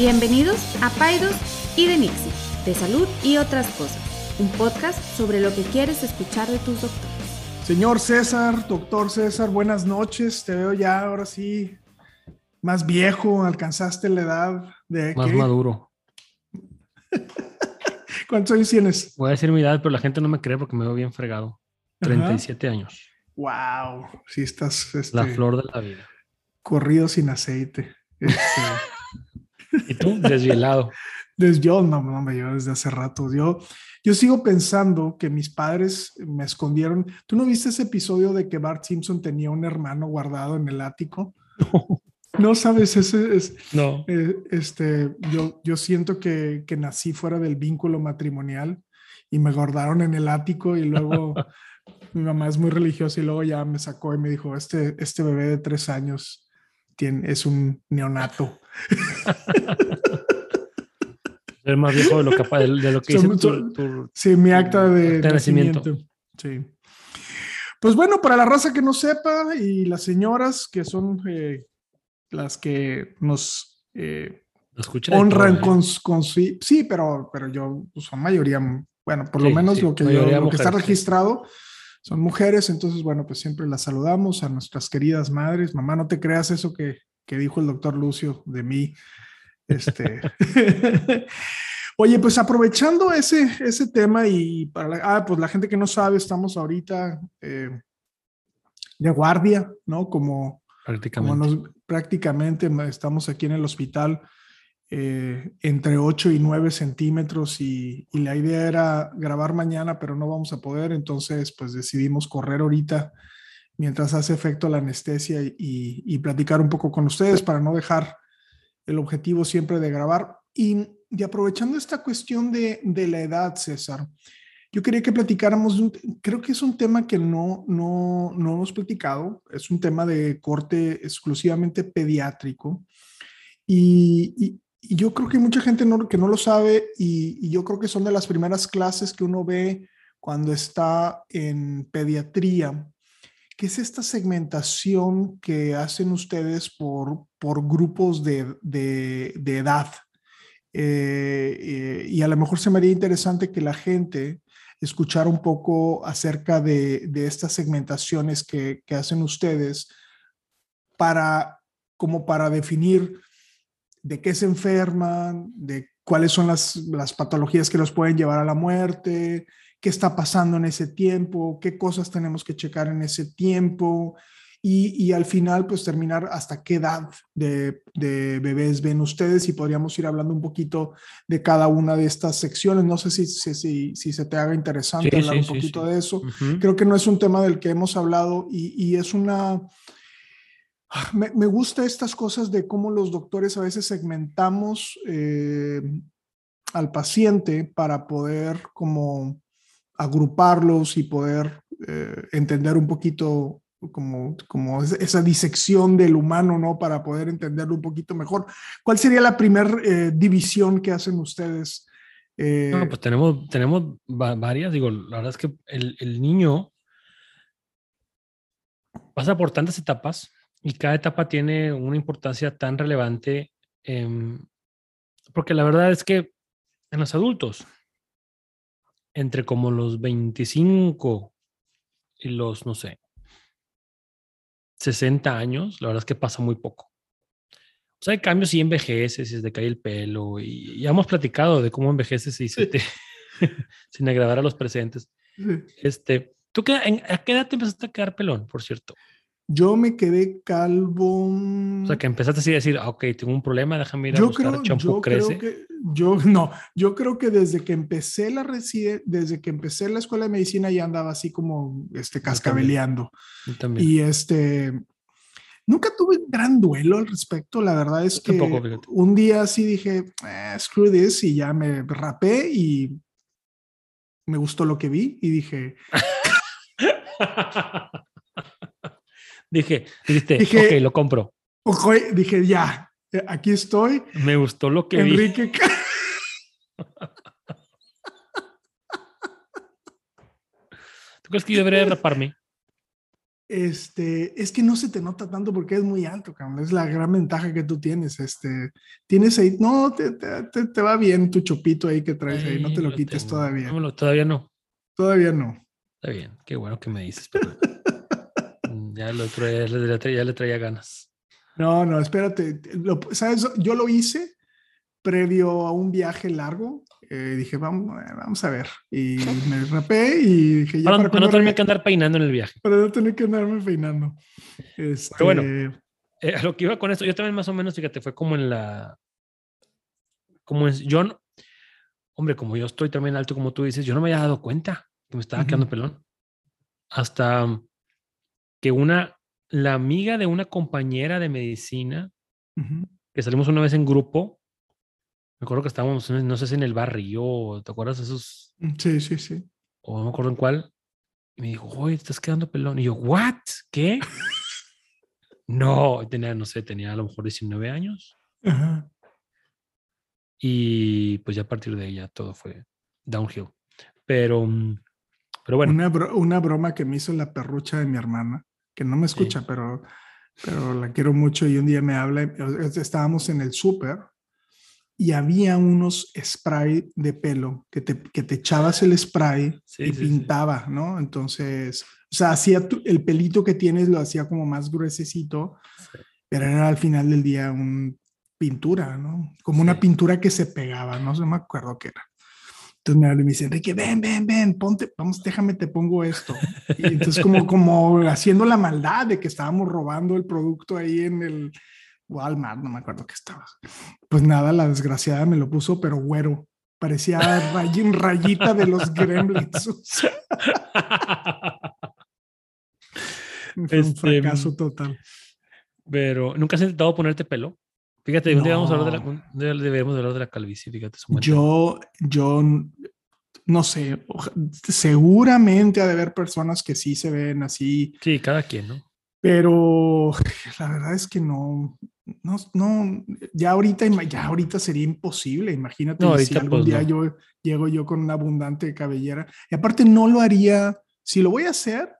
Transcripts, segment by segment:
Bienvenidos a Paidos y de Nixie, de salud y otras cosas, un podcast sobre lo que quieres escuchar de tus doctores. Señor César, doctor César, buenas noches. Te veo ya ahora sí más viejo, alcanzaste la edad de... Más maduro. ¿Cuántos años tienes? Voy a decir mi edad, pero la gente no me cree porque me veo bien fregado. 37 años. Wow, sí estás... Este, la flor de la vida. Corrido sin aceite. Este, ¿Y tú? Desvielado. Desde yo, no, no, me yo desde hace rato. Yo, yo sigo pensando que mis padres me escondieron. ¿Tú no viste ese episodio de que Bart Simpson tenía un hermano guardado en el ático? No, sabes, ese es. No. Eh, este, yo, yo siento que, que nací fuera del vínculo matrimonial y me guardaron en el ático y luego mi mamá es muy religiosa y luego ya me sacó y me dijo, este, este bebé de tres años tiene, es un neonato. Es más viejo de lo, que, de lo que son- tu, tu- Sí, mi acta de, de nacimiento. nacimiento. Sí. Pues bueno, para la raza que no sepa y las señoras que son eh, las que nos eh, lo honran todo, ¿eh? con, su... Sí, pero, pero yo, pues, son mayoría, bueno, por lo Sí, menos sí, lo que, yo- lo que está sí. registrado son mujeres, entonces, bueno, pues siempre las saludamos a nuestras queridas madres. Mamá, no te creas eso que, que dijo el doctor Lucio de mí. Este... Oye, pues aprovechando ese, ese tema y para la, ah, pues la gente que no sabe, estamos ahorita eh, de guardia, ¿no? Como, como prácticamente. nos, prácticamente estamos aquí en el hospital eh, entre 8 y 9 centímetros y, y la idea era grabar mañana, pero no vamos a poder, entonces pues decidimos correr ahorita mientras hace efecto la anestesia y, y platicar un poco con ustedes para no dejar el objetivo siempre de grabar. Y, y aprovechando esta cuestión de, de la edad, César, yo quería que platicáramos, creo que es un tema que no, no, no hemos platicado, es un tema de corte exclusivamente pediátrico y, y- y yo creo que hay mucha gente no- que no lo sabe y, y yo creo que son de las primeras clases que uno ve cuando está en pediatría, que es esta segmentación que hacen ustedes por, por grupos de, de- edad. Eh, eh, y a lo mejor se me haría interesante que la gente escuchara un poco acerca de, de estas segmentaciones que, que hacen ustedes para, como para definir de qué se enferman, de cuáles son las, las patologías que los pueden llevar a la muerte, qué está pasando en ese tiempo, qué cosas tenemos que checar en ese tiempo y, y al final pues terminar hasta qué edad de, de bebés ven ustedes y podríamos ir hablando un poquito de cada una de estas secciones. No sé si, si, si, si se te haga interesante Sí, hablar sí, un poquito sí. de eso creo que no es un tema del que hemos hablado y, y es una... Me, me gusta estas cosas de cómo los doctores a veces segmentamos eh, al paciente para poder como agruparlos y poder eh, entender un poquito como, como es- esa disección del humano, ¿no? Para poder entenderlo un poquito mejor. ¿Cuál sería la primera división que hacen ustedes? Eh, No, pues tenemos, tenemos va- varias. Digo, la verdad es que el, el niño pasa por tantas etapas y cada etapa tiene una importancia tan relevante. em, porque la verdad es que en los adultos, entre como los 25 y los, no sé, 60 años, la verdad es que pasa muy poco. O sea, hay cambios y envejeces, y se te cae el pelo, y ya hemos platicado de cómo envejeces y se te, sin agradar a los presentes. Este, ¿tú qué, en- a qué edad te empezaste a quedar pelón, por cierto? Yo me quedé calvo. O sea, que empezaste así a decir, ah, ok, tengo un problema, déjame ir a yo buscar creo, champú yo creo que yo no, yo creo que desde que empecé la reside, desde que empecé la escuela de medicina ya andaba así como este cascabeleando Yo también. y este nunca tuve un gran duelo al respecto, la verdad es que tampoco, un día sí dije, "Eh, screw this y ya me rapé y me gustó lo que vi y dije, Dije, dijiste, Dije- ok, lo compro. ojo, dije ya, eh, aquí estoy, Me gustó lo que vi. Enrique. ¿Tú crees que yo debería raparme? Este, es que no se te nota tanto porque es muy alto, cabrón. Es la gran ventaja que tú tienes. Este, tienes ahí, no, te, te, te va bien tu chupito ahí que traes ahí, no te lo, quites todavía. No, todavía no. Todavía no. Está bien, qué bueno que me dices. Pero... Ya, lo traía, ya le traía ganas. No, no, espérate. Lo, ¿Sabes? Yo lo hice previo a un viaje largo eh, dije, vamos, vamos a ver. Y me rapé y dije, ya. Para, no tener que andar peinando en el viaje. Para no tener que andarme peinando. Este... bueno, eh, a lo que iba con esto, yo también más o menos, fíjate, fue como en la. Como es, yo, no, hombre, como yo estoy también alto, como tú dices, yo no me había dado cuenta que me estaba quedando pelón. Hasta que una, la amiga de una compañera de medicina, que salimos una vez en grupo, me acuerdo que estábamos, no sé si en el barrio, ¿te acuerdas de esos? Mm, sí, sí, sí. O no me acuerdo en cuál. Y me dijo, oye, estás quedando pelón. Y yo, ¿what? ¿Qué? no, tenía, no sé, tenía a lo mejor 19 años. Y pues ya a partir de ella todo fue downhill. Pero, mm, pero bueno. Una, una broma que me hizo la perrucha de mi hermana, que no me escucha, pero, pero la quiero mucho y un día me habla, estábamos en el súper y había unos spray de pelo que te, que te echabas el spray y pintaba, ¿no? Entonces, o sea, hacía el pelito que tienes lo hacía como más gruesecito, pero era al final del día un pintura, ¿no? Como una pintura que se pegaba, no sé, me acuerdo qué era. Entonces me habla y me dice, Enrique, ven, ven, ven, ponte, vamos, déjame, te pongo esto. Y entonces como, como haciendo la maldad de que estábamos robando el producto ahí en el, Walmart, no me acuerdo qué estaba. Pues nada, la desgraciada me lo puso, pero güero. Parecía rayita de los gremlins. Fue un este, fracaso total. Pero, ¿nunca has intentado ponerte pelo? Fíjate, vamos a hablar de la, debemos hablar de la calvicie, fíjate. Yo, yo no sé, seguramente ha de haber personas que sí se ven así. Sí, cada quien, ¿no? Pero la verdad es que no, no, no, ya ahorita, ya ahorita sería imposible. Imagínate si algún pues, día yo llego yo con una abundante cabellera. Y aparte no lo haría, si lo voy a hacer,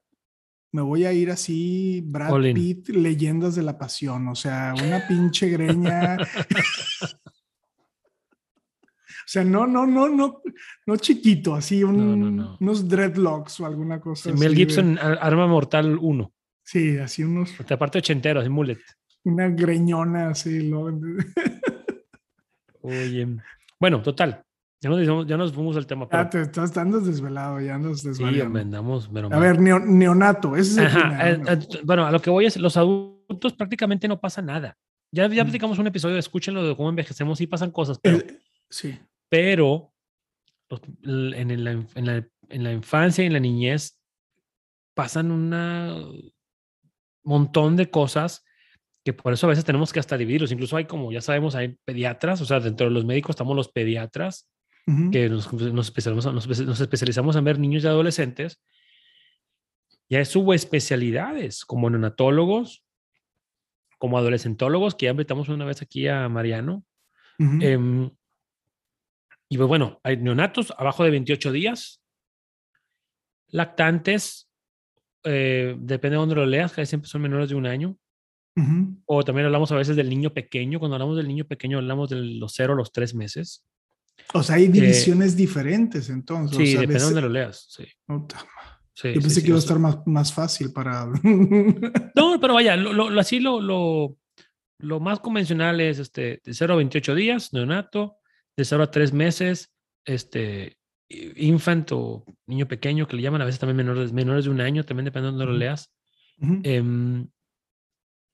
me voy a ir así, Brad Pitt, leyendas de la pasión, o sea, una pinche greña. o sea, no, no, no, no, no chiquito, así unos dreadlocks o alguna cosa. Mel Gibson, Arma Mortal 1. Sí, así unos. Aparte ochentero, así mullet una greñona así. ¿no? Oye, bueno, total. Ya nos, ya nos fuimos al tema. Ya te estás dando desvelado, ya nos desvelamos. Sí, andamos, A ver, neonato, ese es el eh, eh, bueno, a lo que voy es, los adultos prácticamente no pasa nada. Ya, ya mm. platicamos un episodio, escúchenlo de cómo envejecemos, sí pasan cosas, pero... sí. Pero en, la, en, la, en la infancia y en la niñez pasan un montón de cosas que por eso a veces tenemos que hasta dividirlos. Incluso hay, como ya sabemos, hay pediatras, o sea, dentro de los médicos estamos los pediatras, que nos, nos, especializamos, nos, especializamos en ver niños y adolescentes. Y hay subespecialidades, como neonatólogos, como adolescentólogos, que ya invitamos una vez aquí a Mariano. Em, y pues bueno, hay neonatos abajo de 28 días, lactantes, eh, depende de dónde lo leas, que siempre son menores de un año, o también hablamos a veces del niño pequeño. Cuando hablamos del niño pequeño, hablamos de los cero a los tres meses. O sea, hay eh, divisiones diferentes entonces. Sí, depende de dónde lo leas. Sí. Yo pensé que iba a estar más, más fácil para. no, pero vaya, lo, lo, así lo, lo, lo, más convencional es este, de 0 a 28 días, neonato, de 0 a 3 meses, este, infant o niño pequeño, que le llaman a veces también menores, menores de un año, también depende de dónde lo leas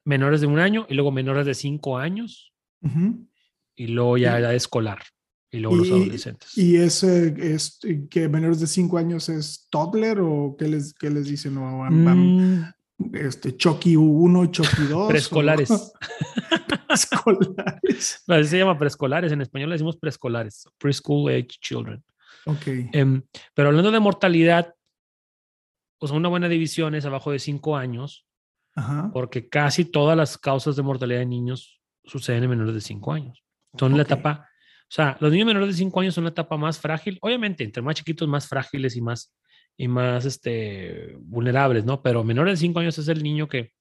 menores de un año y luego menores de cinco años y luego ya edad escolar y luego los adolescentes. ¿Y es que menores de cinco años es toddler o qué les, qué les dicen? ¿No? Mm. este, Chucky 1, Chucky 2. Preescolares. preescolares. así se llama preescolares. En español le decimos preescolares. Preschool age children. Ok. Em, pero hablando de mortalidad, o sea, una buena división es abajo de cinco años porque casi todas las causas de mortalidad de niños suceden en menores de 5 años. Son la etapa, o sea, los niños menores de 5 años son la etapa más frágil. Obviamente, entre más chiquitos, más frágiles y más, y más este, vulnerables, ¿no? Pero menores de 5 años es el niño que,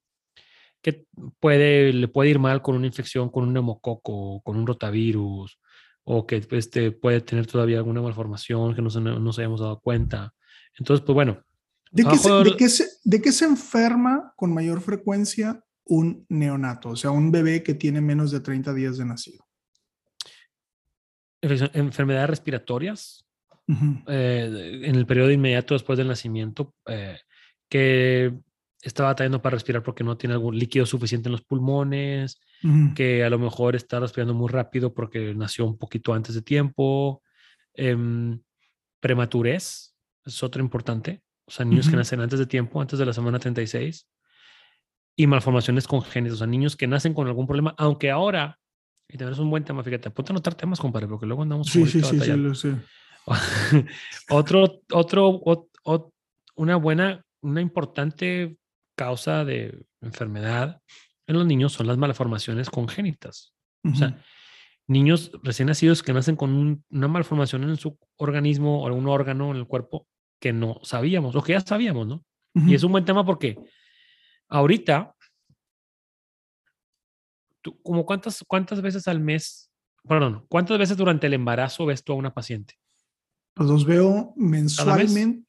que puede, le puede ir mal con una infección, con un neumococo, con un rotavirus, o que este, puede tener todavía alguna malformación que no, se, no nos hayamos dado cuenta. Entonces, pues bueno. ¿De qué, se, de, qué se, ¿De qué se enferma con mayor frecuencia un neonato? O sea, un bebé que tiene menos de 30 días de nacido. Enfermedades respiratorias, eh, en el periodo inmediato después del nacimiento, eh, que está batallando para respirar porque no tiene algún líquido suficiente en los pulmones, que a lo mejor está respirando muy rápido porque nació un poquito antes de tiempo, eh, prematurez, es otro importante, o sea, niños que nacen antes de tiempo, antes de la semana 36, y malformaciones congénitas, o sea, niños que nacen con algún problema, aunque ahora, y también es un buen tema, fíjate, ponte a anotar temas, compadre, porque luego andamos... Sí, sí, sí, sí, lo sé. otro, otro, una buena, una importante causa de enfermedad en los niños son las malformaciones congénitas. O sea, niños recién nacidos que nacen con una malformación en su organismo o algún órgano en el cuerpo que no sabíamos o que ya sabíamos, ¿no? Y es un buen tema porque ahorita, tú, como cuántas, cuántas veces al mes, perdón, cuántas veces durante el embarazo ves tú a una paciente? Pues los veo mensualmente.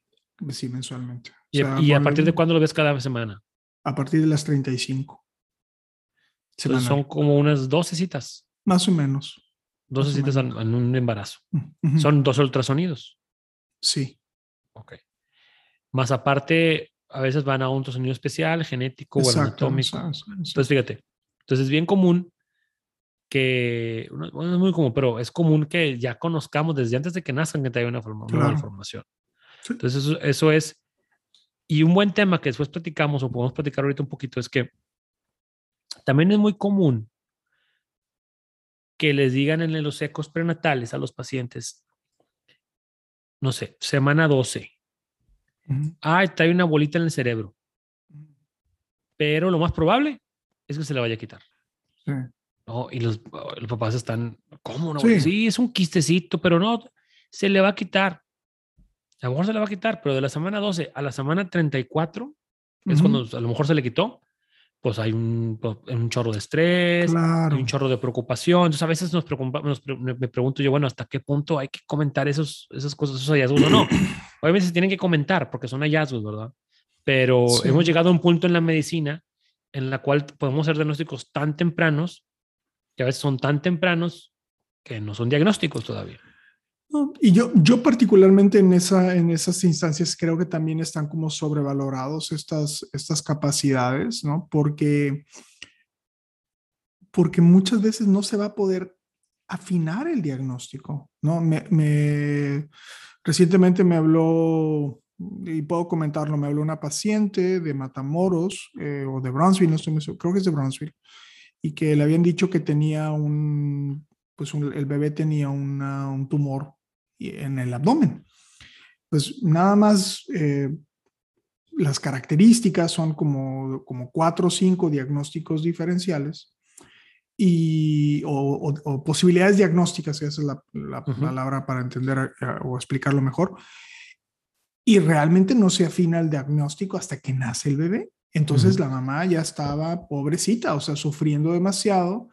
Sí, mensualmente. ¿Y, ¿y a partir de cuándo lo ves cada semana? A partir de las 35. son como unas 12 citas. Más o menos. 12 citas en, un embarazo. Son dos ultrasonidos. Sí. Ok. Más aparte, a veces van a un ultrasonido especial, genético o anatómico. Entonces, fíjate. Entonces, es bien común que, bueno, es muy común, pero es común que ya conozcamos desde antes de que nazcan que te haya una, una información. Entonces, eso, eso es, y un buen tema que después platicamos o podemos platicar ahorita un poquito es que también es muy común que les digan en los ecos prenatales a los pacientes, no sé, semana 12. Ah, está hay una bolita en el cerebro. Pero lo más probable es que se le vaya a quitar. Sí. No, y los, los, papás están, ¿cómo no? Sí. es un quistecito, pero no, se le va a quitar. A lo mejor se le va a quitar, pero de la semana 12 a la semana 34 es cuando a lo mejor se le quitó, pues hay un, un chorro de estrés, un chorro de preocupación. Entonces a veces nos, preocupa, me pregunto yo, bueno, ¿hasta qué punto hay que comentar esos, esas cosas, esos hallazgos o no? Obviamente se tienen que comentar porque son hallazgos, ¿verdad? Pero hemos llegado a un punto en la medicina en la cual podemos hacer diagnósticos tan tempranos que a veces son tan tempranos que no son diagnósticos todavía. y yo, yo particularmente en, esa, en esas instancias creo que también están como sobrevalorados estas, estas capacidades, ¿no? Porque, porque muchas veces no se va a poder afinar el diagnóstico, ¿no? Me, recientemente me habló, y puedo comentarlo, me habló una paciente de Matamoros eh, o de Brownsville, no estoy muy seguro, creo que es de Brownsville, y que le habían dicho que tenía un, pues el bebé tenía un tumor en el abdomen. Pues nada más eh, las características son como, como cuatro o cinco diagnósticos diferenciales y, o, posibilidades diagnósticas, esa es la, palabra para entender eh, o explicarlo mejor. Y realmente no se afina el diagnóstico hasta que nace el bebé. Entonces la mamá ya estaba pobrecita, o sea, sufriendo demasiado,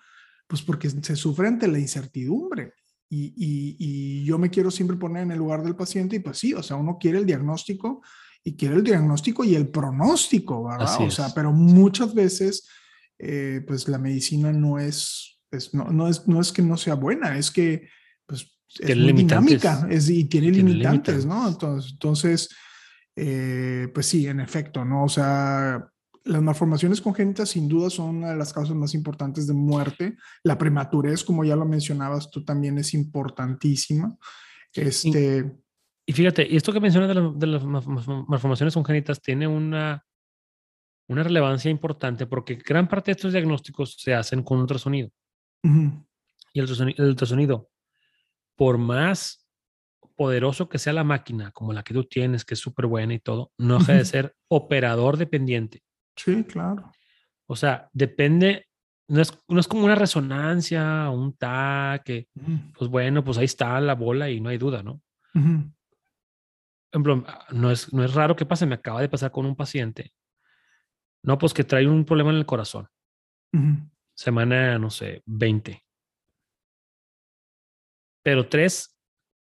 pues porque se sufre ante la incertidumbre. Y, y, yo me quiero siempre poner en el lugar del paciente y pues sí, o sea, uno quiere el diagnóstico y quiere el diagnóstico y el pronóstico, ¿verdad? o sea, pero muchas veces, eh, pues la medicina no es, no, no, es, no es que no sea buena, es que es muy dinámica es, y tiene, limitantes, ¿no? Entonces, entonces eh, pues sí, en efecto, ¿no? O sea, las malformaciones congénitas sin duda son una de las causas más importantes de muerte. La prematurez, como ya lo mencionabas, tú también es importantísima. Este... Y, fíjate, y esto que mencionas de, las malformaciones congénitas tiene una, una relevancia importante porque gran parte de estos diagnósticos se hacen con ultrasonido. Y el el ultrasonido, por más poderoso que sea la máquina, como la que tú tienes, que es súper buena y todo, no deja de ser operador dependiente. Sí, claro. O sea, depende, no es, no es como una resonancia, un TAC, que, pues bueno, pues ahí está la bola y no hay duda, ¿no? ejemplo, no es, no es raro que pase, me acaba de pasar con un paciente. No, pues que trae un problema en el corazón. Semana, no sé, 20. Pero tres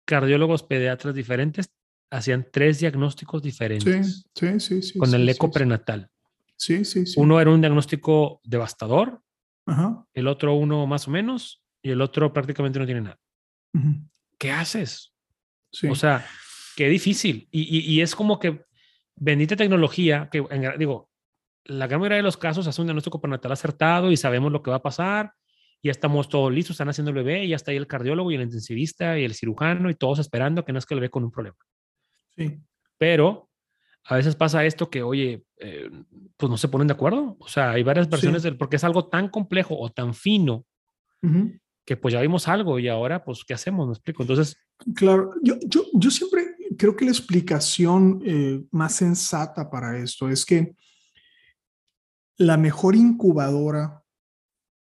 cardiólogos pediatras diferentes hacían tres diagnósticos diferentes. Sí, sí, sí. con el eco prenatal. Sí, sí, sí. Uno era un diagnóstico devastador, el otro uno más o menos, y el otro prácticamente no tiene nada. ¿Qué haces? O sea, qué difícil. Y, es como que bendita tecnología, que digo, la gran mayoría de los casos hace un diagnóstico prenatal acertado y sabemos lo que va a pasar. Ya estamos todos listos, están haciendo el bebé, y ya está ahí el cardiólogo y el intensivista y el cirujano y todos esperando que no es que el bebé con un problema. Sí. Pero a veces pasa esto que, oye, eh, pues no se ponen de acuerdo. O sea, hay varias versiones del, porque es algo tan complejo o tan fino que pues ya vimos algo y ahora, pues, ¿qué hacemos? Me explico. Entonces. Claro, yo, yo, yo siempre creo que la explicación eh, más sensata para esto es que la mejor incubadora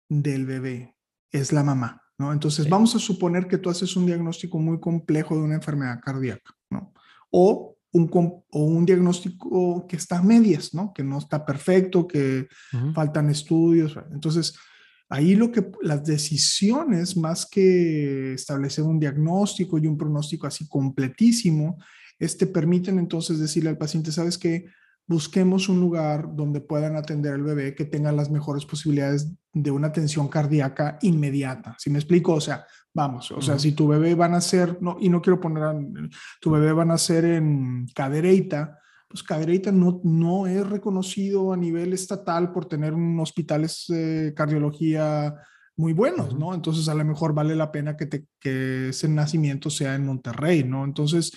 del bebé es la mamá, ¿no? Entonces, vamos a suponer que tú haces un diagnóstico muy complejo de una enfermedad cardíaca, ¿no? O un, o un diagnóstico que está a medias, ¿no? Que no está perfecto, que faltan estudios. Entonces, ahí lo que las decisiones, más que establecer un diagnóstico y un pronóstico así completísimo, este permiten entonces decirle al paciente, ¿sabes qué? Busquemos un lugar donde puedan atender al bebé que tenga las mejores posibilidades de una atención cardíaca inmediata. Si me explico, o sea, vamos, o sea, si tu bebé van a ser, no, y no quiero poner, tu bebé van a ser en cadereita, pues cadereita no, no es reconocido a nivel estatal por tener un hospitales de cardiología muy buenos, ¿no? Entonces a lo mejor vale la pena que, te, que ese nacimiento sea en Monterrey, ¿no? Entonces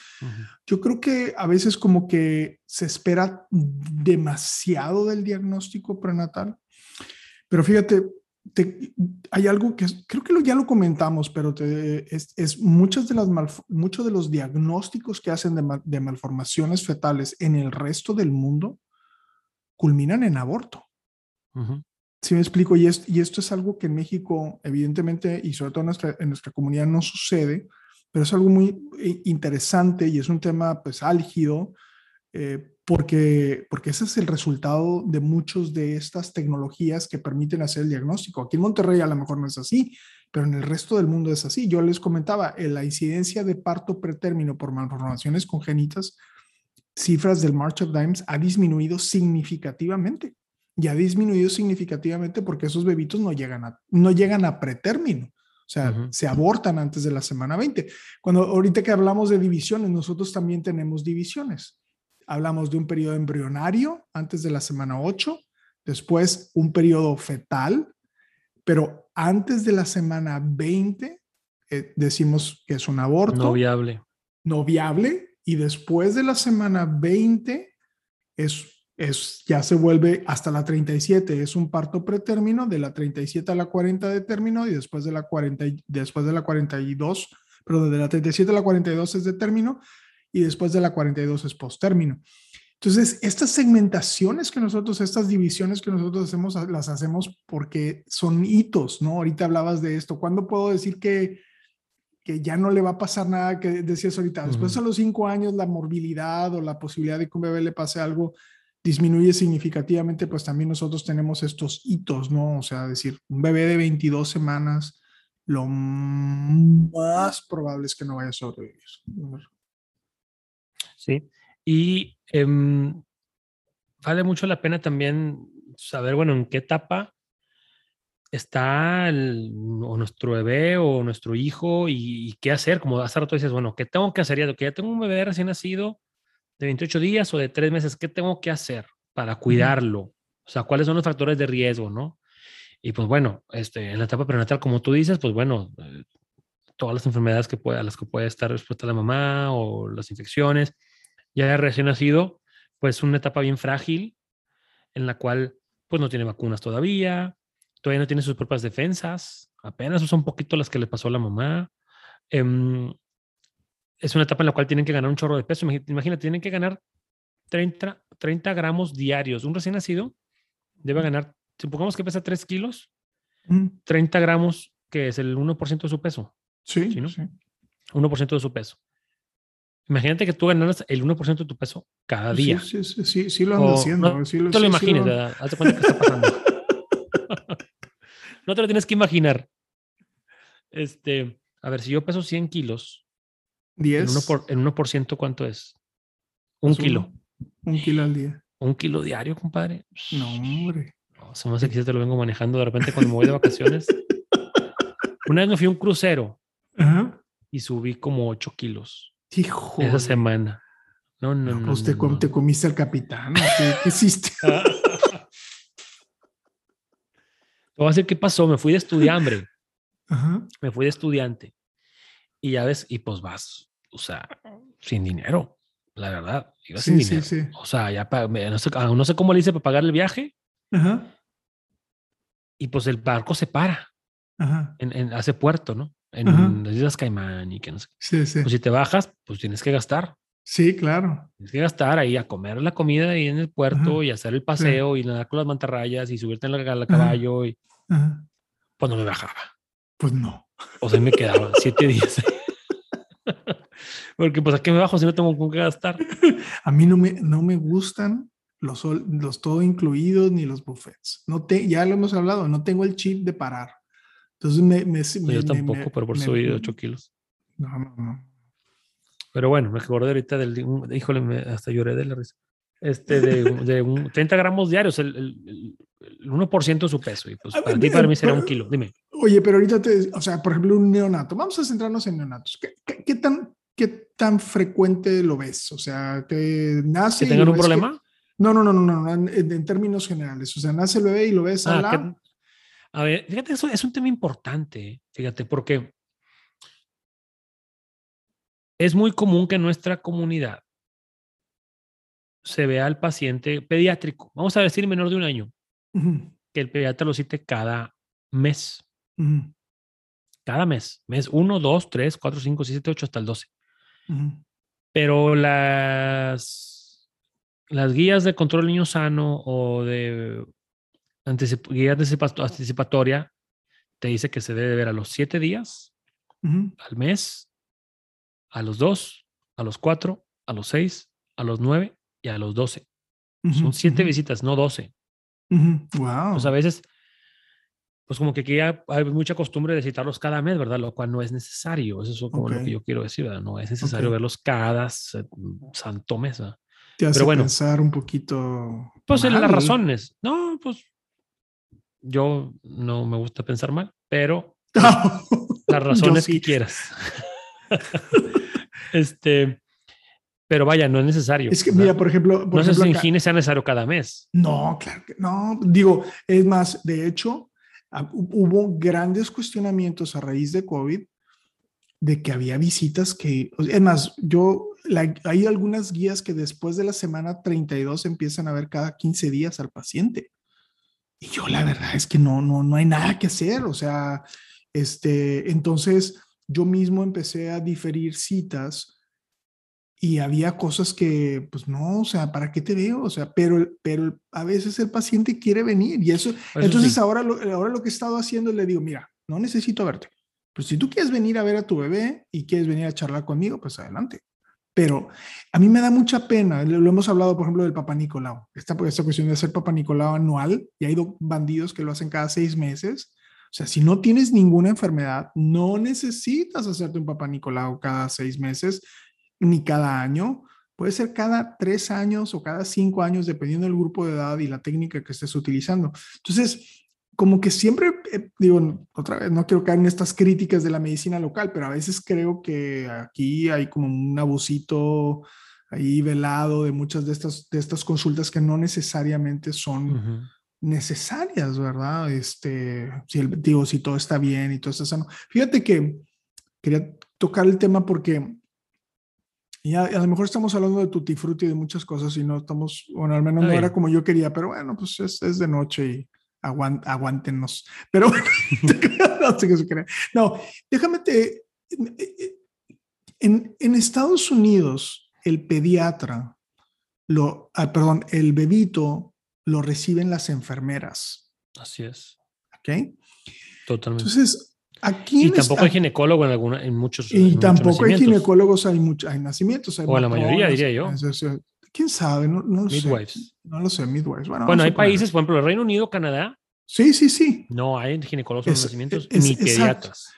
yo creo que a veces como que se espera demasiado del diagnóstico prenatal, pero fíjate, hay algo que creo que ya lo comentamos, pero es, es, muchas de las muchos de los diagnósticos que hacen de, malformaciones fetales en el resto del mundo culminan en aborto. Si me explico, y, y esto es algo que en México, evidentemente, y sobre todo en nuestra, comunidad no sucede, pero es algo muy eh, interesante y es un tema pues álgido, eh, porque, porque ese es el resultado de muchas de estas tecnologías que permiten hacer el diagnóstico. Aquí en Monterrey a lo mejor no es así, pero en el resto del mundo es así. Yo les comentaba, en la incidencia de parto pretérmino por malformaciones congénitas, cifras del March of Dimes ha disminuido significativamente y ha disminuido significativamente porque esos bebitos no llegan a, no llegan a pretérmino. O sea, se abortan antes de la semana 20. Cuando ahorita que hablamos de divisiones, nosotros también tenemos divisiones. Hablamos de un periodo embrionario antes de la semana 8, después un periodo fetal, pero antes de la semana 20 eh, decimos que es un aborto. No viable. No viable. Y después de la semana 20 es es, ya se vuelve hasta la 37, es un parto pretérmino, de la 37 a la 40 de término y después de la, 40, después de la 42, perdón, de la 37 a la 42 es de término y después de la 42 es post-término. Entonces, estas segmentaciones que nosotros, estas divisiones que nosotros hacemos, las hacemos porque son hitos, ¿no? Ahorita hablabas de esto. ¿Cuándo puedo decir que, que ya no le va a pasar nada que decías ahorita? Después de los cinco años, la morbilidad o la posibilidad de que un bebé le pase algo disminuye significativamente, pues también nosotros tenemos estos hitos, ¿no? O sea, decir, un bebé de 22 semanas, lo más probable es que no vaya a sobrevivir. Sí, y em, vale mucho la pena también saber, bueno, en qué etapa está o nuestro bebé o nuestro hijo y, qué hacer. Como hace rato dices, bueno, ¿qué tengo que hacer? Ya que ya tengo un bebé recién nacido, de 28 días o de 3 meses, ¿qué tengo que hacer para cuidarlo? O sea, ¿cuáles son los factores de riesgo, no? Y pues bueno, este, en la etapa prenatal, como tú dices, pues bueno, eh, todas las enfermedades que puede, a las que puede estar expuesta la mamá o las infecciones. Ya recién nacido, pues una etapa bien frágil en la cual pues no tiene vacunas todavía, todavía no tiene sus propias defensas, apenas usa un poquito las que le pasó a la mamá. Em, es una etapa en la cual tienen que ganar un chorro de peso. Imagínate, tienen que ganar 30, 30 gramos diarios. Un recién nacido debe ganar, supongamos que pesa 3 kilos, 30 gramos, que es el 1% de su peso. Sí, ¿sí, 1% de su peso. Imagínate que tú ganaras el 1% de tu peso cada día. Sí, sí, sí, sí, lo ando O haciendo. no sí lo- te lo imagines, lo- ¿verdad? Hazte cuenta que está pasando. no te lo tienes que imaginar. Este, a ver, si yo peso 100 kilos, en 10. 1%, por, en 1% ¿cuánto es? Un Pues uno. kilo. Un kilo al día. Un kilo diario, compadre. No, hombre. No, se me hace que sí te lo vengo manejando de repente cuando me voy de vacaciones. Una vez me fui a un crucero Ajá. y subí como 8 kilos Hijo. esa semana. No, no, No, no. pues te, no, te comiste al capitán. ¿o ¿Qué, qué hiciste? Te voy a decir qué pasó. Me fui de estudiante. Ajá. me fui de estudiante. Y ya ves, y pues vas, o sea, sin dinero, la verdad. Iba sin Sí, sí, dinero. sí. O sea, ya no, sé, ah, no sé cómo le hice para pagar el viaje Ajá. y pues el barco se para, Ajá. en, en- hace puerto, ¿no? En Ajá. las Islas Caimán y que no sé. Sí, sí. Pues si te bajas, pues tienes que gastar. Sí, claro. Tienes que gastar ahí a comer la comida ahí en el puerto Ajá. y hacer el paseo y nadar con las mantarrayas y subirte en Ajá. caballo y Ajá. pues no me bajaba. Pues no. O sea, me quedaba siete días. Porque pues a qué me bajo si no tengo con qué gastar. A mí no me, no me gustan los, los todo incluidos ni los buffets. No te, ya lo hemos hablado, no tengo el chip de parar. Entonces me... me, No, me- yo tampoco, me- pero por de 8 kilos. No, no, no. Pero bueno, me acordé ahorita del. Híjole, me- hasta lloré de la risa. Este, de, de un 30 gramos diarios, el, el, el 1% de su peso. Y pues A para ti, para mí pero- un kilo. Dime. Oye, pero ahorita te, o sea, por ejemplo, un neonato. Vamos a centrarnos en neonatos. ¿Qué, qué- qué tan, qué tan frecuente lo ves? O sea, que nace. ¿Que tengan un ves que- problema? No, no, no, no, no, en, en términos generales. O sea, nace el bebé y lo ves Ah, hablar. que- a ver, fíjate, eso es un tema importante. Fíjate, porque es muy común que en nuestra comunidad se vea al paciente pediátrico, vamos a decir menor de un año, Ujú, que el pediatra lo cite cada mes. ujú, Cada mes. Mes 1, 2, 3, 4, 5, 6, 7, 8 hasta el 12. Pero las, las guías de control niño sano o de anticip- guía anticipato- anticipatoria te dice que se debe ver a los 7 días, al mes, a los 2, a los 4, a los 6, a los 9 y a los 12. Son ujú, 7 ujú, visitas, no 12. ujú. Wow. Pues a veces, pues como que aquí hay mucha costumbre de citarlos cada mes, ¿verdad? Lo cual no es necesario. Eso es como lo Ok. que yo quiero decir, ¿verdad? No es necesario Ok. verlos cada s- santo mes. Te hace pero bueno. pensar un poquito. Pues en las mal. razones. No, pues yo no me gusta pensar mal, pero las razones sí. que quieras. este, pero vaya, no es necesario. Es que, ¿verdad? mira, por ejemplo. Por no sé si en Gine sea necesario cada mes. No, claro que no. Digo, es más, de hecho, hubo grandes cuestionamientos a raíz de COVID de que había visitas que, es más, yo, la- hay algunas guías que después de la semana 32 empiezan a ver cada 15 días al paciente. Y yo la verdad es que no, no, no hay nada que hacer. O sea, este, entonces yo mismo empecé a diferir citas y había cosas que, pues no, o sea, ¿para qué te veo? O sea, pero, pero a veces el paciente quiere venir y eso, Eso entonces sí. ahora, lo, ahora lo que he estado haciendo le digo, mira, no necesito verte, pero si tú quieres venir a ver a tu bebé y quieres venir a charlar conmigo, pues adelante. Pero a mí me da mucha pena, lo, lo hemos hablado, por ejemplo, del Papa Nicolau, esta, esta cuestión de hacer Papa Nicolau anual, y hay do- bandidos que lo hacen cada seis meses. O sea, si no tienes ninguna enfermedad, no necesitas hacerte un Papa Nicolau cada seis meses ni cada año. Puede ser cada tres años o cada cinco años, dependiendo del grupo de edad y la técnica que estés utilizando. Entonces, como que siempre, eh, digo, otra vez, no quiero caer en estas críticas de la medicina local, pero a veces creo que aquí hay como un abusito ahí velado de muchas de estas, de estas consultas que no necesariamente son necesarias, ¿verdad? Este, si el, digo, si todo está bien y todo está sano. Fíjate que quería tocar el tema porque ya a lo mejor estamos hablando de tutti frutti y de muchas cosas y no estamos, bueno, al menos no era como yo quería, pero bueno, pues es, es de noche y aguan- aguántenos. Pero bueno, no sé qué se cree. No, déjame te, en, en Estados Unidos, el pediatra, lo, ah, perdón, el bebito lo reciben las enfermeras, Así es. ¿ok? Totalmente. Entonces, Aquí Y tampoco hay ginecólogo en, alguna, en muchos Y en muchos tampoco hay ginecólogos, hay, much- hay nacimientos. hay O la mayoría, diría yo. ¿Quién sabe? No, no lo Midwives. sé. No lo sé, midwives. Bueno, hay países, por ejemplo, el Reino Unido, Canadá, Sí, sí, sí. no hay ginecólogos en nacimientos es- ni pediatras.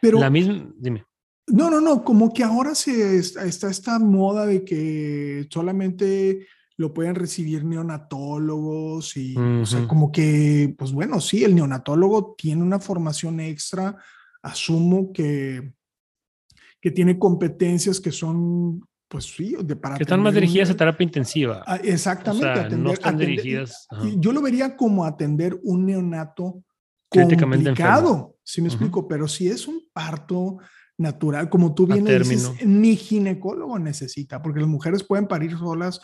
Pero La misma, dime. no, no, no, como que ahora se está, está esta moda de que solamente lo pueden recibir neonatólogos y, o sea, como que, pues bueno, sí, el neonatólogo tiene una formación extra, asumo que, que tiene competencias que son, pues sí, de, para Que están más atender un- dirigidas a terapia intensiva. Ah, Exactamente. O sea, no atender- están atender- dirigidas, ajá. Yo lo vería como atender un neonato complicado, si me explico, pero si es un parto natural, como tú bien le dices, ni ginecólogo necesita, porque las mujeres pueden parir solas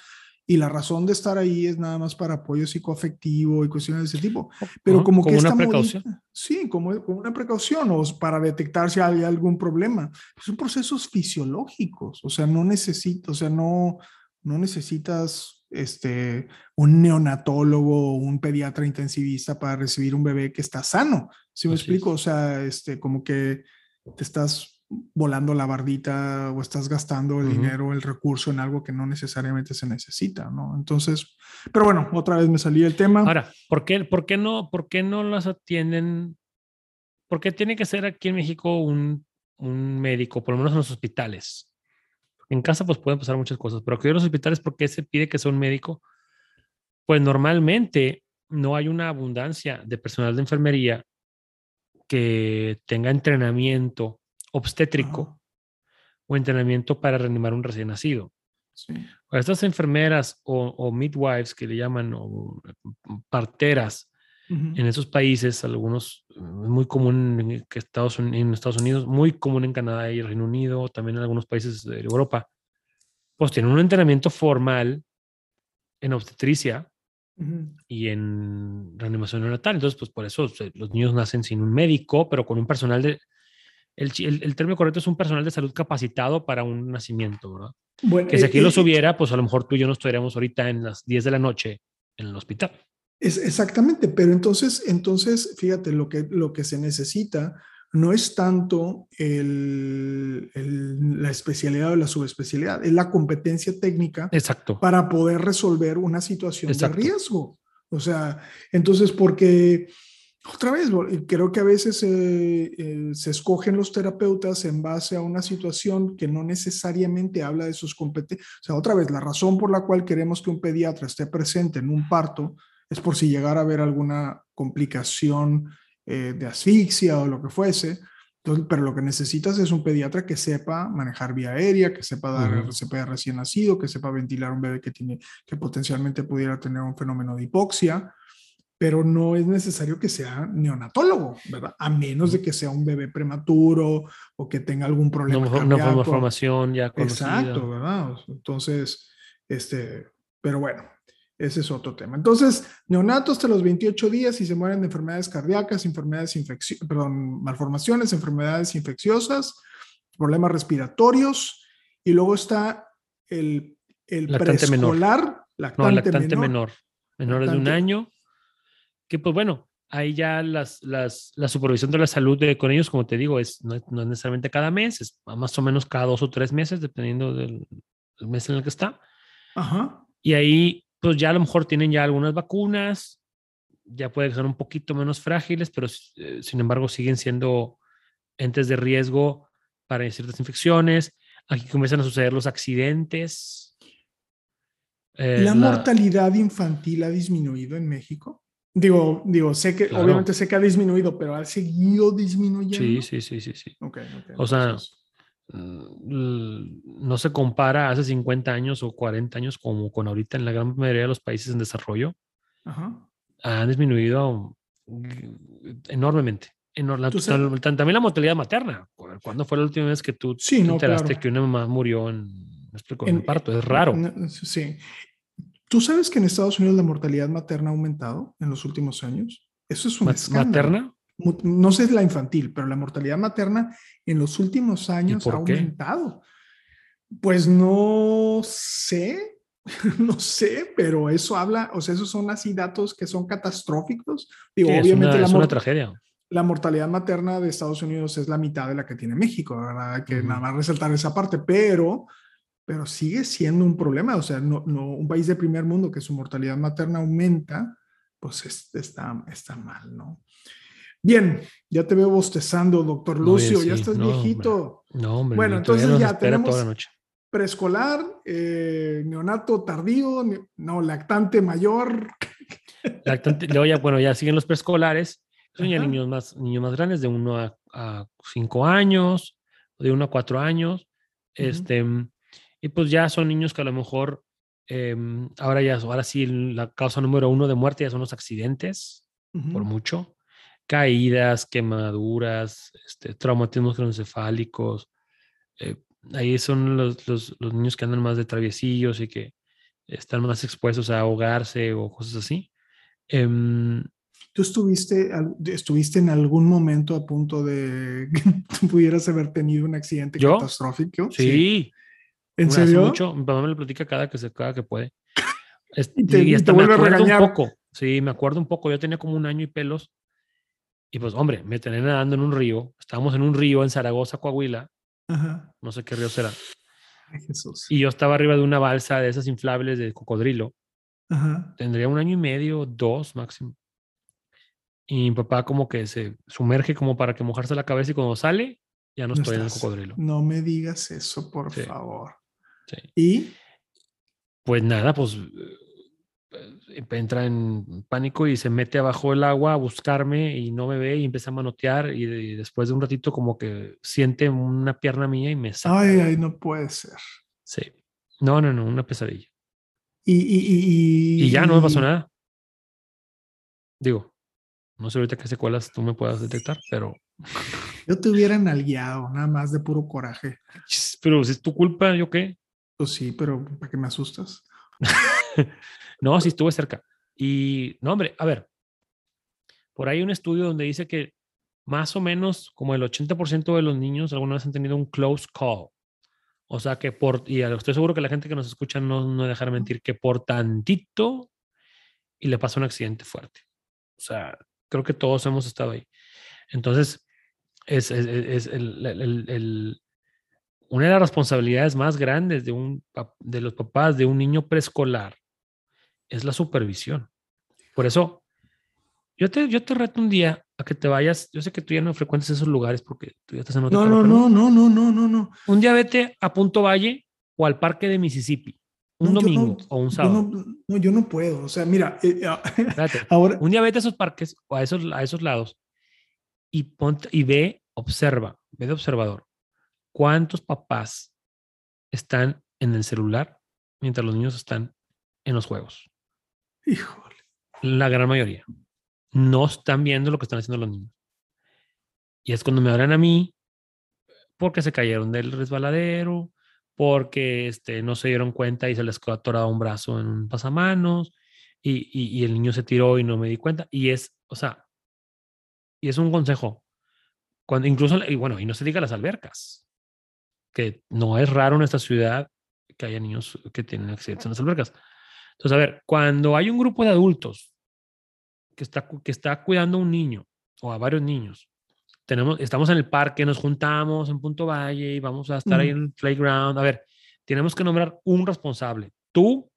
y la razón de estar ahí es nada más para apoyo psicoafectivo y cuestiones de ese tipo. Pero como que una esta precaución. sí, como, como una precaución o para detectar si hay algún problema. Son procesos fisiológicos, o sea, no necesito, o sea, no, no necesitas este, un neonatólogo o un pediatra intensivista para recibir un bebé que está sano. ¿Sí me Así explico? es. O sea, este, como que te estás volando la bardita o estás gastando el Ujú. dinero, el recurso en algo que no necesariamente se necesita, ¿no? Entonces, pero bueno, otra vez me salí del tema. Ahora, ¿por qué, por qué no, por qué no las atienden? ¿Por qué tiene que ser aquí en México un, un médico, por lo menos en los hospitales? En casa, pues pueden pasar muchas cosas, pero aquí en los hospitales, ¿por qué se pide que sea un médico? Pues normalmente no hay una abundancia de personal de enfermería que tenga entrenamiento obstétrico o entrenamiento para reanimar un recién nacido. Sí. Estas enfermeras o, o midwives que le llaman, o parteras, en esos países, algunos eh, muy común en, Estados, Uni- en Estados Unidos, muy común en Canadá y Reino Unido, también en algunos países de Europa, pues tienen un entrenamiento formal en obstetricia y en reanimación neonatal. Entonces, pues por eso los niños nacen sin un médico, pero con un personal de... El, el, el término correcto es un personal de salud capacitado para un nacimiento, ¿verdad? Bueno, Que si eh, aquí eh, los hubiera, pues a lo mejor tú y yo no estuviéramos ahorita en las 10 de la noche en el hospital. Es exactamente, pero entonces, entonces, fíjate, lo que, lo que se necesita no es tanto el- el- la especialidad o la subespecialidad, es la competencia técnica Exacto. para poder resolver una situación Exacto. de riesgo. O sea, entonces, porque otra vez, vol- creo que a veces eh, eh, se escogen los terapeutas en base a una situación que no necesariamente habla de sus competencias. O sea, otra vez, la razón por la cual queremos que un pediatra esté presente en un parto es por si llegara a haber alguna complicación eh, de asfixia o lo que fuese. Entonces, pero lo que necesitas es un pediatra que sepa manejar vía aérea, que sepa dar de recién nacido, que sepa ventilar un bebé que, tiene, que potencialmente pudiera tener un fenómeno de hipoxia, pero no es necesario que sea neonatólogo, ¿verdad? A menos de que sea un bebé prematuro o que tenga algún problema Una, una formación ya conocida. Exacto, ¿verdad? Entonces, este, pero bueno, ese es otro tema. Entonces, neonatos hasta los 28 días y se mueren de enfermedades cardíacas, enfermedades infecciosas, perdón, malformaciones, enfermedades infecciosas, problemas respiratorios, y luego está el, el Lactante menor. lactante, No, el lactante menor. menor. Menores de un año. Que pues bueno, ahí ya las, las, la supervisión de la salud de, con ellos, como te digo, es, no, es- no es necesariamente cada mes, es más o menos cada dos o tres meses, dependiendo del, del mes en el que está. Ajá. Y ahí, pues ya a lo mejor tienen ya algunas vacunas, ya pueden ser un poquito menos frágiles, pero eh, sin embargo siguen siendo entes de riesgo para ciertas infecciones. Aquí comienzan a suceder los accidentes. Eh, ¿La, la- mortalidad infantil ha disminuido en México? Digo, digo, sé que, Claro. obviamente sé que ha disminuido, pero ha seguido disminuyendo. Sí, sí, sí, sí, sí. Ok, ok, O sea, entonces, Mm, no se compara hace 50 años o 40 años como con ahorita en la gran mayoría de los países en desarrollo. ajá. Han disminuido enormemente. Enor- la- también la mortalidad materna. ¿Cuándo fue la última vez que tú Sí, te no, enteraste claro. que una mamá murió en, en En- parto? Es raro. Sí. ¿Tú sabes que en Estados Unidos la mortalidad materna ha aumentado en los últimos años? Eso es un Ma- escándalo. ¿Materna? No sé la infantil, pero la mortalidad materna en los últimos años ha qué? aumentado. Pues no sé, no sé, pero eso habla, o sea, esos son así datos que son catastróficos. Digo, Sí, es obviamente una, la, es una tragedia. la mortalidad materna de Estados Unidos es la mitad de la que tiene México, ¿verdad? Hay que nada más resaltar esa parte, pero, pero sigue siendo un problema. O sea, no, no, un país de primer mundo que su mortalidad materna aumenta, pues está, está mal, ¿no? Bien, ya te veo bostezando, doctor Lucio, ya estás viejito. No, hombre. Bueno, entonces ya tenemos preescolar, eh, neonato tardío, no, lactante mayor. Lactante, luego ya, bueno, ya siguen los preescolares son ya niños más, niños más grandes, de 1 a 5 años, de 1 a 4 años. este, y pues ya son niños que a lo mejor em, ahora ya, ahora sí, la causa número uno de muerte ya son los accidentes, por mucho. Caídas, quemaduras, este, traumatismos cronocefálicos. Eh, ahí son los, los, los, niños que andan más de traviesillos y que están más expuestos a ahogarse o cosas así. Um, ¿Tú estuviste, estuviste en algún momento a punto de que pudieras haber tenido un accidente catastrófico? Sí. ¿En serio? Mucho, mi papá me lo platica cada que se cada que puede. y, te, y hasta me acuerdo un poco. Sí, me acuerdo un poco. Yo tenía como un año y pelos. Y pues, hombre, me tenía nadando en un río. Estábamos en un río en Zaragoza, Coahuila. Ajá. No sé qué río será. Ay, Jesús. Y yo estaba arriba de una balsa de esas inflables de cocodrilo. Ajá. Tendría un año y medio, dos máximo. Y mi papá como que se sumerge como para que mojarse la cabeza y cuando sale, ya no, estoy en el cocodrilo. No me digas eso, por favor. Sí. ¿Y? Pues nada, pues eh, entra en pánico y se mete abajo del agua a buscarme y no me ve y empieza a manotear y, después de un ratito como que siente una pierna mía y me saca. Ay, ay, no puede ser. Sí. No, no, no, una pesadilla. Y, y, y, y ya no me pasó nada. Digo, no sé ahorita qué secuelas tú me puedas detectar, pero... Yo te hubiera nalgueado, nada más de puro coraje. Pero si es tu culpa, ¿yo qué? Pues sí, pero ¿para qué me asustas? no, sí estuve cerca. Y, no, hombre, a ver, por ahí hay un estudio donde dice que más o menos como el 80% de los niños alguna vez han tenido un close call. O sea que por, y estoy seguro que la gente que nos escucha no, no dejará mentir, que por tantito y le pasa un accidente fuerte. O sea, creo que todos hemos estado ahí. Entonces, es, es, el, el, una de las responsabilidades más grandes de, un, de los papás de un niño preescolar es la supervisión. Por eso, yo te, yo te reto un día a que te vayas. Yo sé que tú ya no frecuentes esos lugares porque tú ya estás en otro No, no, no, no, no, no, no, no. Un día vete a Punto Valle o al Parque de Mississippi un domingo o un sábado. no, yo no puedo. O sea, mira, eh, eh, ahora. Un día vete a esos parques o a esos, a esos lados y, ponte, y ve, observa, ve de observador. ¿Cuántos papás están en el celular mientras los niños están en los juegos? Híjole. La gran mayoría. No están viendo lo que están haciendo los niños. Y es cuando me hablan a mí porque se cayeron del resbaladero, porque este, no se dieron cuenta y se les quedó atorado un brazo en un pasamanos y, y, el niño se tiró y no me di cuenta. Y es, o sea, y es un consejo. Cuando incluso, y bueno, y no se diga las albercas, que no es raro en esta ciudad que haya niños que tienen accidentes en las albercas. Entonces, a ver, cuando hay un grupo de adultos que está, que está cuidando a un niño o a varios niños tenemos, estamos en el parque, nos juntamos en Punto Valle y vamos a estar ahí en el playground. A ver, tenemos que nombrar un responsable. Tú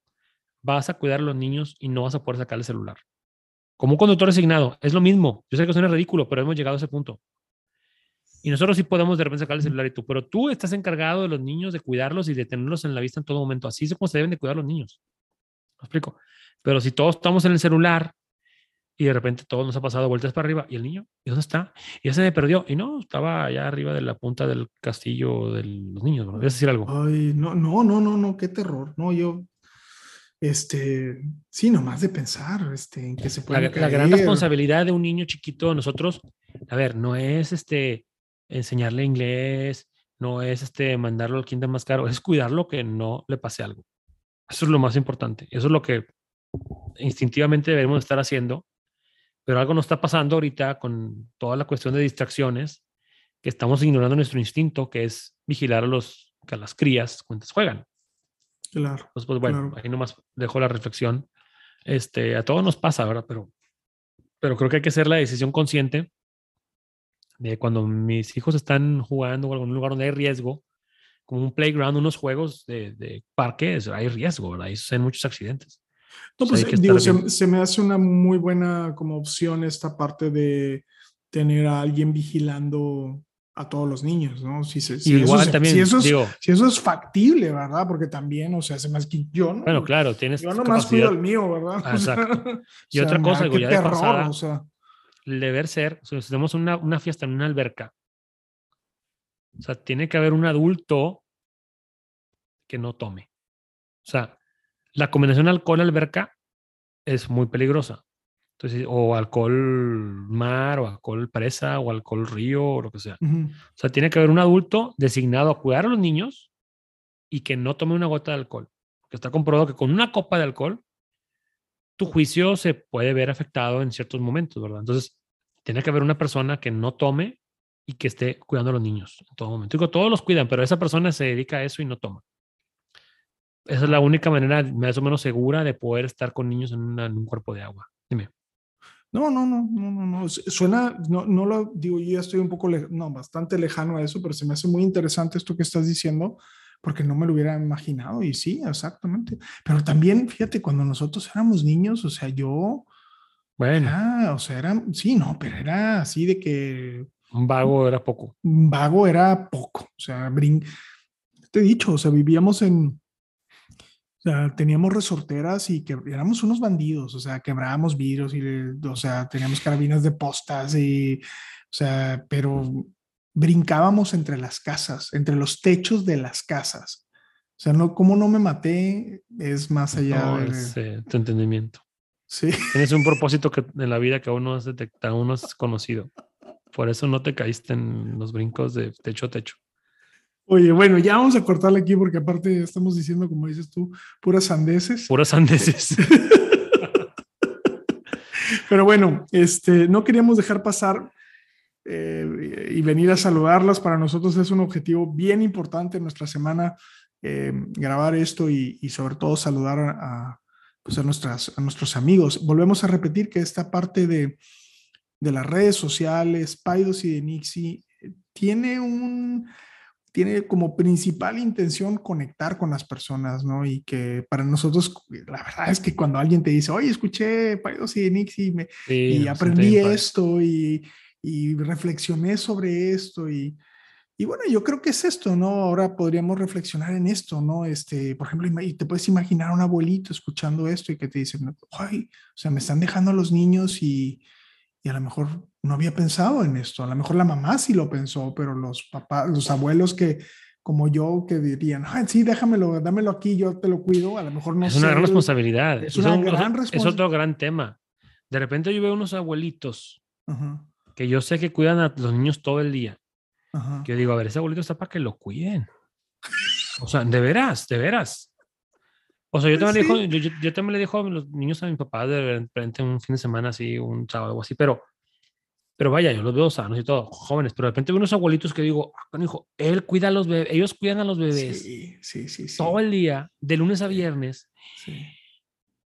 vas a cuidar a los niños y no vas a poder sacar el celular. Como un conductor asignado, es lo mismo. Yo sé que suena ridículo, pero hemos llegado a ese punto. Y nosotros sí podemos de repente sacar el celular y tú, pero tú estás encargado de los niños, de cuidarlos y de tenerlos en la vista en todo momento. Así es como se deben de cuidar los niños. ¿Me explico? Pero si todos estamos en el celular y de repente todo nos ha pasado vueltas para arriba. ¿Y el niño? ¿Y dónde está? Y ya se me perdió. Y no, estaba allá arriba de la punta del castillo de los niños. ¿no? decir algo? Ay, no, no, no, no, no, qué terror. No, yo, este, sí, nomás de pensar, este, en que se puede. La, la, gran responsabilidad de un niño chiquito, nosotros, a ver, no es este, enseñarle inglés, no es este, mandarlo al kinder más caro, es cuidarlo que no le pase algo. Eso es lo más importante. Eso es lo que instintivamente debemos estar haciendo pero algo nos está pasando ahorita con toda la cuestión de distracciones, que estamos ignorando nuestro instinto, que es vigilar a, los, a las crías cuando juegan. Claro. pues bueno, ahí nomás dejo la reflexión. Este, a todos nos pasa, ¿verdad? Pero, pero creo que hay que hacer la decisión consciente de cuando mis hijos están jugando en algún lugar donde hay riesgo, como un playground, unos juegos de, de parques, hay riesgo, ¿verdad? Y hay muchos accidentes. No, pues digo, se, se, me hace una muy buena como opción esta parte de tener a alguien vigilando a todos los niños, ¿no? Si, si igual eso, también, si eso, es, digo, si eso es factible, ¿verdad? Porque también, o sea, se más que yo, ¿no? Bueno, claro, tienes Yo nomás cuido el mío, ¿verdad? Ah, exacto. y o otra sea, cosa, me da digo, ya de terror, pasada, o sea, deber ser, o sea, si tenemos una, una fiesta en una alberca, o sea, tiene que haber un adulto que no tome. O sea, la combinación alcohol-alberca es muy peligrosa. Entonces, o alcohol mar, o alcohol presa, o alcohol río, o lo que sea. ujú. O sea, tiene que haber un adulto designado a cuidar a los niños y que no tome una gota de alcohol. Porque está comprobado que con una copa de alcohol, tu juicio se puede ver afectado en ciertos momentos, ¿verdad? Entonces, tiene que haber una persona que no tome y que esté cuidando a los niños en todo momento. Digo, todos los cuidan, pero esa persona se dedica a eso y no toma. Esa es la única manera más o menos segura de poder estar con niños en, una- en un cuerpo de agua. Dime. No, no, no, no, no, no. Su- Suena, no, no lo digo, yo ya estoy un poco, no, bastante lejano a eso, pero se me hace muy interesante esto que estás diciendo, porque no me lo hubiera imaginado. Y sí, exactamente. Pero también, fíjate, cuando nosotros éramos niños, o sea, yo, Bueno, o sea, era, sí, no, pero era así de que un vago era poco. vago era poco. O sea, brin te he dicho, o sea, vivíamos en, o sea, teníamos resorteras y que éramos unos bandidos, o sea, quebrábamos vidrios y, o sea, teníamos carabinas de postas y, o sea, pero brincábamos entre las casas, entre los techos de las casas. O sea, no, cómo no me maté es más allá No, de, es, eh, tu entendimiento. sí. Tienes un propósito que en la vida que aún no has detectado, aún no has conocido. Por eso no te caíste en los brincos de techo a techo. Oye, bueno, ya vamos a cortarle aquí porque aparte estamos diciendo, como dices tú, puras sandeces. Puras andeses. Pero bueno, este, no queríamos dejar pasar eh, y venir a saludarlas. Para nosotros es un objetivo bien importante en nuestra semana eh, grabar esto y, y sobre todo saludar a, pues a, nuestras, a nuestros amigos. Volvemos a repetir que esta parte de, de las redes sociales, Paidos y de Nixie, eh, tiene un tiene como principal intención conectar con las personas, ¿no? Y que para nosotros, la verdad es que cuando alguien te dice, oye, escuché Paidos y de Nixie me, Sí, y aprendí esto y, y reflexioné sobre esto y, y bueno, yo creo que es esto, ¿no? Ahora podríamos reflexionar en esto, ¿no? Este, por ejemplo, y te puedes imaginar a un abuelito escuchando esto y que te dice, ay, o sea, me están dejando a los niños y, y a lo mejor no había pensado en esto, a lo mejor la mamá sí lo pensó, pero los papás, los abuelos que como yo que dirían, ay, sí, déjamelo, dámelo aquí, yo te lo cuido, a lo mejor no es una sé, gran responsabilidad. es una gran Es responsabilidad. otro gran tema. De repente yo veo unos abuelitos Ajá, que yo sé que cuidan a los niños todo el día. ajá. Que yo digo, a ver, ese abuelito está para que lo cuiden. O sea, de veras, de veras. O sea, yo también, Sí. le dijo, yo, yo- también le dijo a los niños a mi papá de repente un fin de semana así, un sábado o así, pero, pero vaya, yo los veo sanos y todo, jóvenes, pero de repente veo unos abuelitos que digo, ah, hijo, él cuida a los bebés, ellos cuidan a los bebés Sí, sí, sí, sí. todo el día, de lunes a viernes. sí.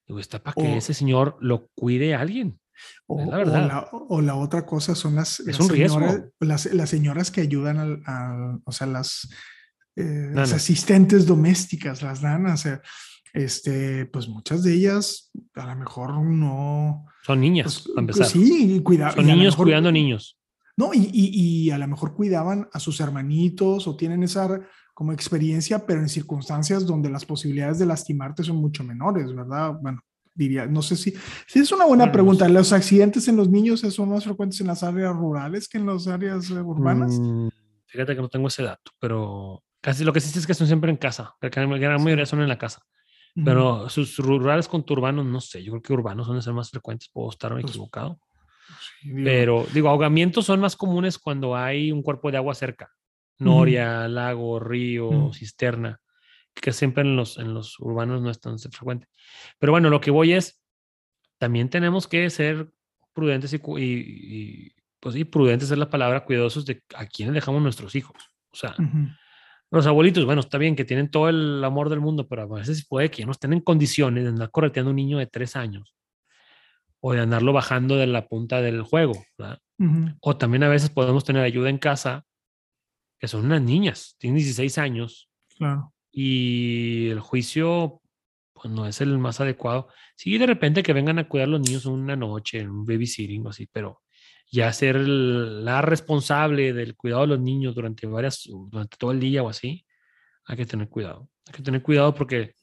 Digo, está para que O- ese señor lo cuide a alguien. O, Es la o la, o la otra cosa son las, las un riesgo. señoras, las, las señoras que ayudan al, al- o sea, las, eh, las asistentes domésticas, las nanas, o sea, este, pues muchas de ellas a lo mejor no. Son niñas, pues, para empezar. sí, cuida- Son niños mejor- cuidando niños. No, y, y, y a lo mejor cuidaban a sus hermanitos o tienen esa como experiencia, pero en circunstancias donde las posibilidades de lastimarte son mucho menores, ¿verdad? Bueno, diría, no sé si, si es una buena pregunta. ¿Los accidentes en los niños son más frecuentes en las áreas rurales que en las áreas eh, urbanas? Mm, fíjate que no tengo ese dato, pero casi lo que sí es que son siempre en casa. La gran mayoría son en la casa. Ujú. Pero sus rurales con urbanos, no sé. Yo creo que urbanos son de ser más frecuentes. Puedo estar Pues, equivocado. Sí, digo, Pero digo, ahogamientos son más comunes cuando hay un cuerpo de agua cerca. Noria, lago, río, Ujú. cisterna. Que siempre en los, en los urbanos no es tan frecuente. Pero bueno, lo que voy es, también tenemos que ser prudentes y, y- y, pues sí, prudentes es la palabra, cuidadosos de a quiénes dejamos nuestros hijos. O sea, los abuelitos, bueno, está bien que tienen todo el amor del mundo, pero a veces puede que ya no estén en condiciones de andar correteando a un niño de tres años o de andarlo bajando de la punta del juego. O también a veces podemos tener ayuda en casa, que son unas niñas, tienen 16 años. Y el juicio pues, no es el más adecuado. Sí, de repente que vengan a cuidar a los niños una noche, en un babysitting o así, pero ya ser la responsable del cuidado de los niños durante varias, durante todo el día o así, hay que tener cuidado. Hay que tener cuidado porque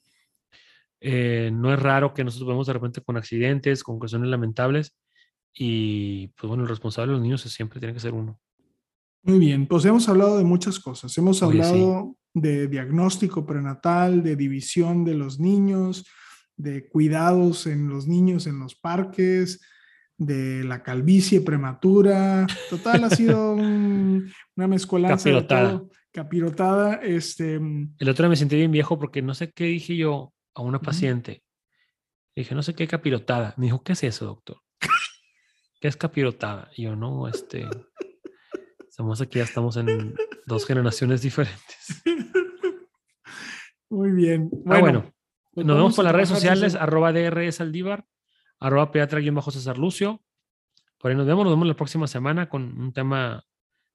eh, no es raro que nosotros vemos de repente con accidentes, con cuestiones lamentables y pues bueno, el responsable de los niños siempre tiene que ser uno. Muy bien, pues hemos hablado de muchas cosas. Hemos hablado de diagnóstico prenatal, de división de los niños, de cuidados en los niños en los parques, de la calvicie prematura. Total, ha sido una mezcolanza. Capirotada. capirotada. Este... El otro día me sentí bien viejo porque no sé qué dije yo a una paciente. dije, no sé qué capirotada. Me dijo, ¿qué es eso, doctor? ¿Qué es capirotada? Y yo, no, este. Estamos aquí, ya estamos en dos generaciones diferentes. Muy bien. Ah, bueno, pues nos vemos por las redes sociales, arroba DRS Aldívar, arroba bajo César Lucio. Por ahí nos vemos, nos vemos la próxima semana con un tema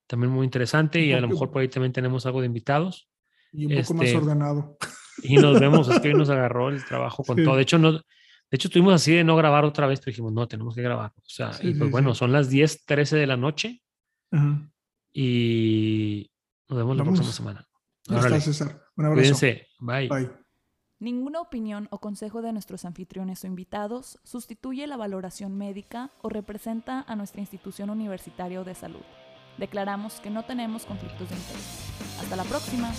también muy interesante y a lo mejor por ahí también tenemos algo de invitados. Y un poco más este, ordenado. Y nos vemos, es que hoy nos agarró el trabajo con todo. De hecho, no, de hecho, estuvimos así de no grabar otra vez, pero dijimos, no, tenemos que grabar. O sea, y pues bueno, son las 10, 13 de la noche. Y nos vemos la próxima semana. Está, César. Un abrazo. Cuídense. Bye. Bye. Ninguna opinión o consejo de nuestros anfitriones o invitados sustituye la valoración médica o representa a nuestra institución universitaria de salud. Declaramos que no tenemos conflictos de interés. Hasta la próxima.